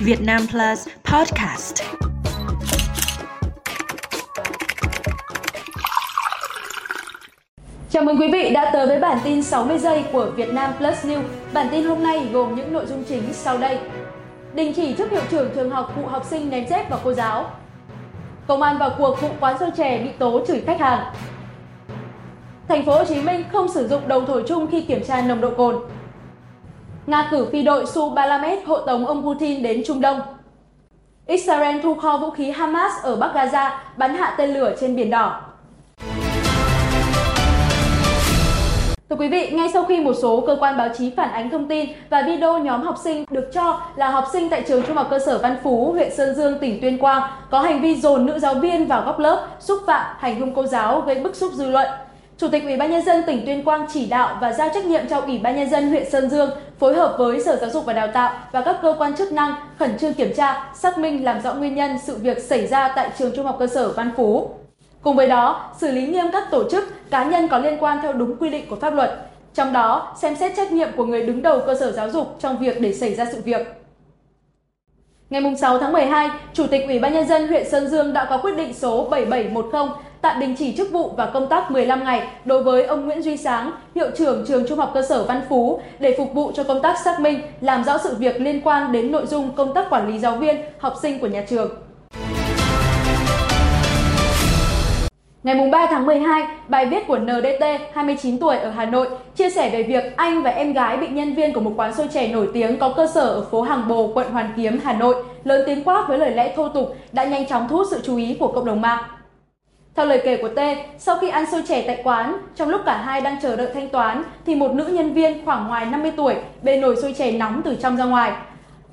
Việt Nam Plus Podcast. Chào mừng quý vị đã tới với bản tin 60 giây của Việt Nam Plus News. Bản tin hôm nay gồm những nội dung chính sau đây. Đình chỉ chức hiệu trưởng trường học vụ học sinh ném dép vào cô giáo. Công an vào cuộc vụ quán xôi chè bị tố chửi khách hàng. Thành phố Hồ Chí Minh không sử dụng đầu thổi chung khi kiểm tra nồng độ cồn. Nga cử phi đội Su-30m hộ tống ông Putin đến Trung Đông. Israel thu kho vũ khí Hamas ở Bắc Gaza bắn hạ tên lửa trên Biển Đỏ. Thưa quý vị, ngay sau khi một số cơ quan báo chí phản ánh thông tin và video nhóm học sinh được cho là học sinh tại trường Trung học cơ sở Văn Phú, huyện Sơn Dương, tỉnh Tuyên Quang có hành vi dồn nữ giáo viên vào góc lớp, xúc phạm, hành hung cô giáo gây bức xúc dư luận. Chủ tịch Ủy ban nhân dân tỉnh Tuyên Quang chỉ đạo và giao trách nhiệm cho Ủy ban nhân dân huyện Sơn Dương phối hợp với Sở Giáo dục và Đào tạo và các cơ quan chức năng khẩn trương kiểm tra, xác minh làm rõ nguyên nhân sự việc xảy ra tại trường Trung học cơ sở Văn Phú. Cùng với đó, xử lý nghiêm các tổ chức, cá nhân có liên quan theo đúng quy định của pháp luật. Trong đó, xem xét trách nhiệm của người đứng đầu cơ sở giáo dục trong việc để xảy ra sự việc. Ngày 6 tháng 12, Chủ tịch Ủy ban Nhân dân huyện Sơn Dương đã có quyết định số 7710 tạm đình chỉ chức vụ và công tác 15 ngày đối với ông Nguyễn Duy Sáng, hiệu trưởng trường Trung học cơ sở Văn Phú để phục vụ cho công tác xác minh, làm rõ sự việc liên quan đến nội dung công tác quản lý giáo viên, học sinh của nhà trường. Ngày 3 tháng 12, bài viết của NDT, 29 tuổi ở Hà Nội, chia sẻ về việc anh và em gái bị nhân viên của một quán xôi chè nổi tiếng có cơ sở ở phố Hàng Bồ, quận Hoàn Kiếm, Hà Nội, lớn tiếng quát với lời lẽ thô tục đã nhanh chóng thu hút sự chú ý của cộng đồng mạng. Theo lời kể của T, sau khi ăn xôi chè tại quán, trong lúc cả hai đang chờ đợi thanh toán, thì một nữ nhân viên khoảng ngoài 50 tuổi bê nồi xôi chè nóng từ trong ra ngoài.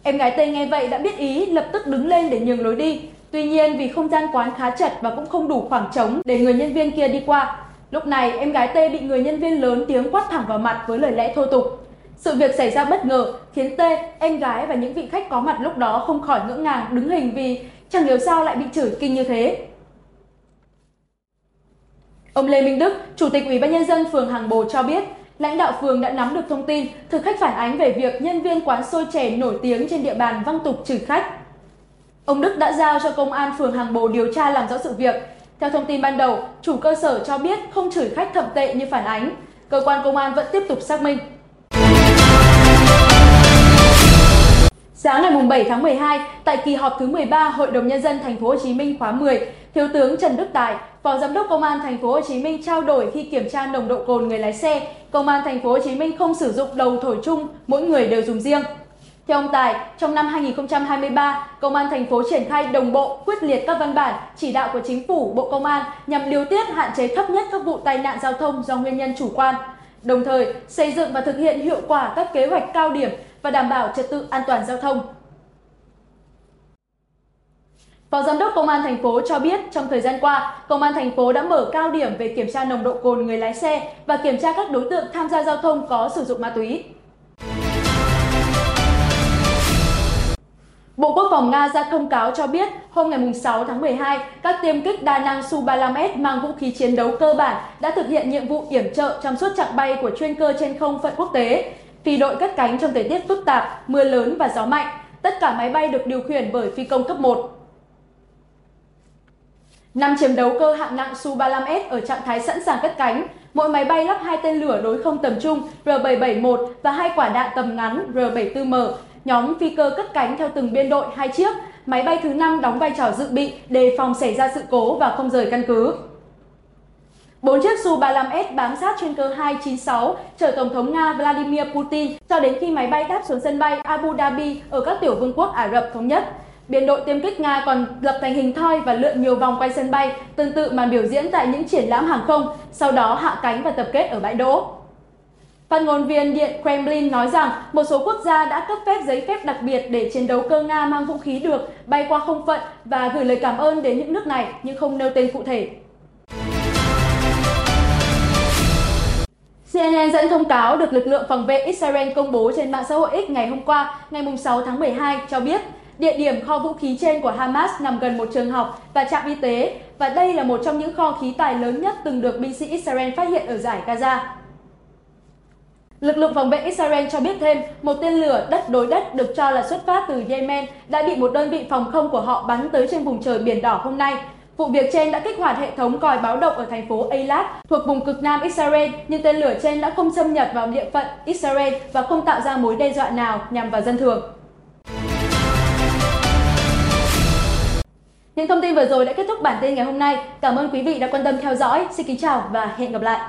Em gái T nghe vậy đã biết ý, lập tức đứng lên để nhường lối đi. Tuy nhiên vì không gian quán khá chật và cũng không đủ khoảng trống để người nhân viên kia đi qua. Lúc này em gái T bị người nhân viên lớn tiếng quát thẳng vào mặt với lời lẽ thô tục. Sự việc xảy ra bất ngờ khiến T, em gái và những vị khách có mặt lúc đó không khỏi ngỡ ngàng đứng hình vì chẳng hiểu sao lại bị chửi kinh như thế. Ông Lê Minh Đức, Chủ tịch Ủy ban nhân dân phường Hàng Bồ cho biết, lãnh đạo phường đã nắm được thông tin, thực khách phản ánh về việc nhân viên quán xôi chè nổi tiếng trên địa bàn văng tục chửi khách. Ông Đức đã giao cho công an phường Hàng Bồ điều tra làm rõ sự việc. Theo thông tin ban đầu, chủ cơ sở cho biết không chửi khách thậm tệ như phản ánh. Cơ quan công an vẫn tiếp tục xác minh. 7 tháng 12, tại kỳ họp thứ 13 Hội đồng nhân dân thành phố Hồ Chí Minh khóa 10, Thiếu tướng Trần Đức Tài, Phó Giám đốc Công an thành phố Hồ Chí Minh trao đổi khi kiểm tra nồng độ cồn người lái xe, Công an thành phố Hồ Chí Minh không sử dụng đầu thổi chung, mỗi người đều dùng riêng. Theo ông Tài, trong năm 2023, Công an thành phố triển khai đồng bộ, quyết liệt các văn bản, chỉ đạo của chính phủ, Bộ Công an nhằm điều tiết hạn chế thấp nhất các vụ tai nạn giao thông do nguyên nhân chủ quan. Đồng thời, xây dựng và thực hiện hiệu quả các kế hoạch cao điểm và đảm bảo trật tự an toàn giao thông. Phó Giám đốc Công an thành phố cho biết trong thời gian qua, Công an thành phố đã mở cao điểm về kiểm tra nồng độ cồn người lái xe và kiểm tra các đối tượng tham gia giao thông có sử dụng ma túy. Bộ Quốc phòng Nga ra thông cáo cho biết hôm ngày 6 tháng 12, các tiêm kích đa năng Su-35S mang vũ khí chiến đấu cơ bản đã thực hiện nhiệm vụ yểm trợ trong suốt chặng bay của chuyên cơ trên không phận quốc tế. Phi đội cất cánh trong thời tiết phức tạp, mưa lớn và gió mạnh. Tất cả máy bay được điều khiển bởi phi công cấp 1. Năm chiến đấu cơ hạng nặng Su-35S ở trạng thái sẵn sàng cất cánh. Mỗi máy bay lắp hai tên lửa đối không tầm trung R-771 và hai quả đạn tầm ngắn R-74M. Nhóm phi cơ cất cánh theo từng biên đội hai chiếc. Máy bay thứ năm đóng vai trò dự bị, đề phòng xảy ra sự cố và không rời căn cứ. Bốn chiếc Su-35S bám sát chuyên cơ 296 chở Tổng thống Nga Vladimir Putin cho đến khi máy bay đáp xuống sân bay Abu Dhabi ở các tiểu vương quốc Ả Rập Thống Nhất. Biên đội tiêm kích Nga còn lập thành hình thoi và lượn nhiều vòng quay sân bay, tương tự màn biểu diễn tại những triển lãm hàng không, sau đó hạ cánh và tập kết ở bãi đỗ. Phát ngôn viên Điện Kremlin nói rằng một số quốc gia đã cấp phép giấy phép đặc biệt để chiến đấu cơ Nga mang vũ khí được bay qua không phận và gửi lời cảm ơn đến những nước này nhưng không nêu tên cụ thể. CNN dẫn thông cáo được lực lượng phòng vệ Israel công bố trên mạng xã hội X ngày hôm qua, ngày 6 tháng 12 cho biết Địa điểm kho vũ khí trên của Hamas nằm gần một trường học và trạm y tế và đây là một trong những kho khí tài lớn nhất từng được binh sĩ Israel phát hiện ở giải Gaza. Lực lượng phòng vệ Israel cho biết thêm, một tên lửa đất đối đất được cho là xuất phát từ Yemen đã bị một đơn vị phòng không của họ bắn tới trên vùng trời Biển Đỏ hôm nay. Vụ việc trên đã kích hoạt hệ thống còi báo động ở thành phố Eilat thuộc vùng cực nam Israel, nhưng tên lửa trên đã không xâm nhập vào địa phận Israel và không tạo ra mối đe dọa nào nhằm vào dân thường. Những thông tin vừa rồi đã kết thúc bản tin ngày hôm nay. Cảm ơn quý vị đã quan tâm theo dõi. Xin kính chào và hẹn gặp lại.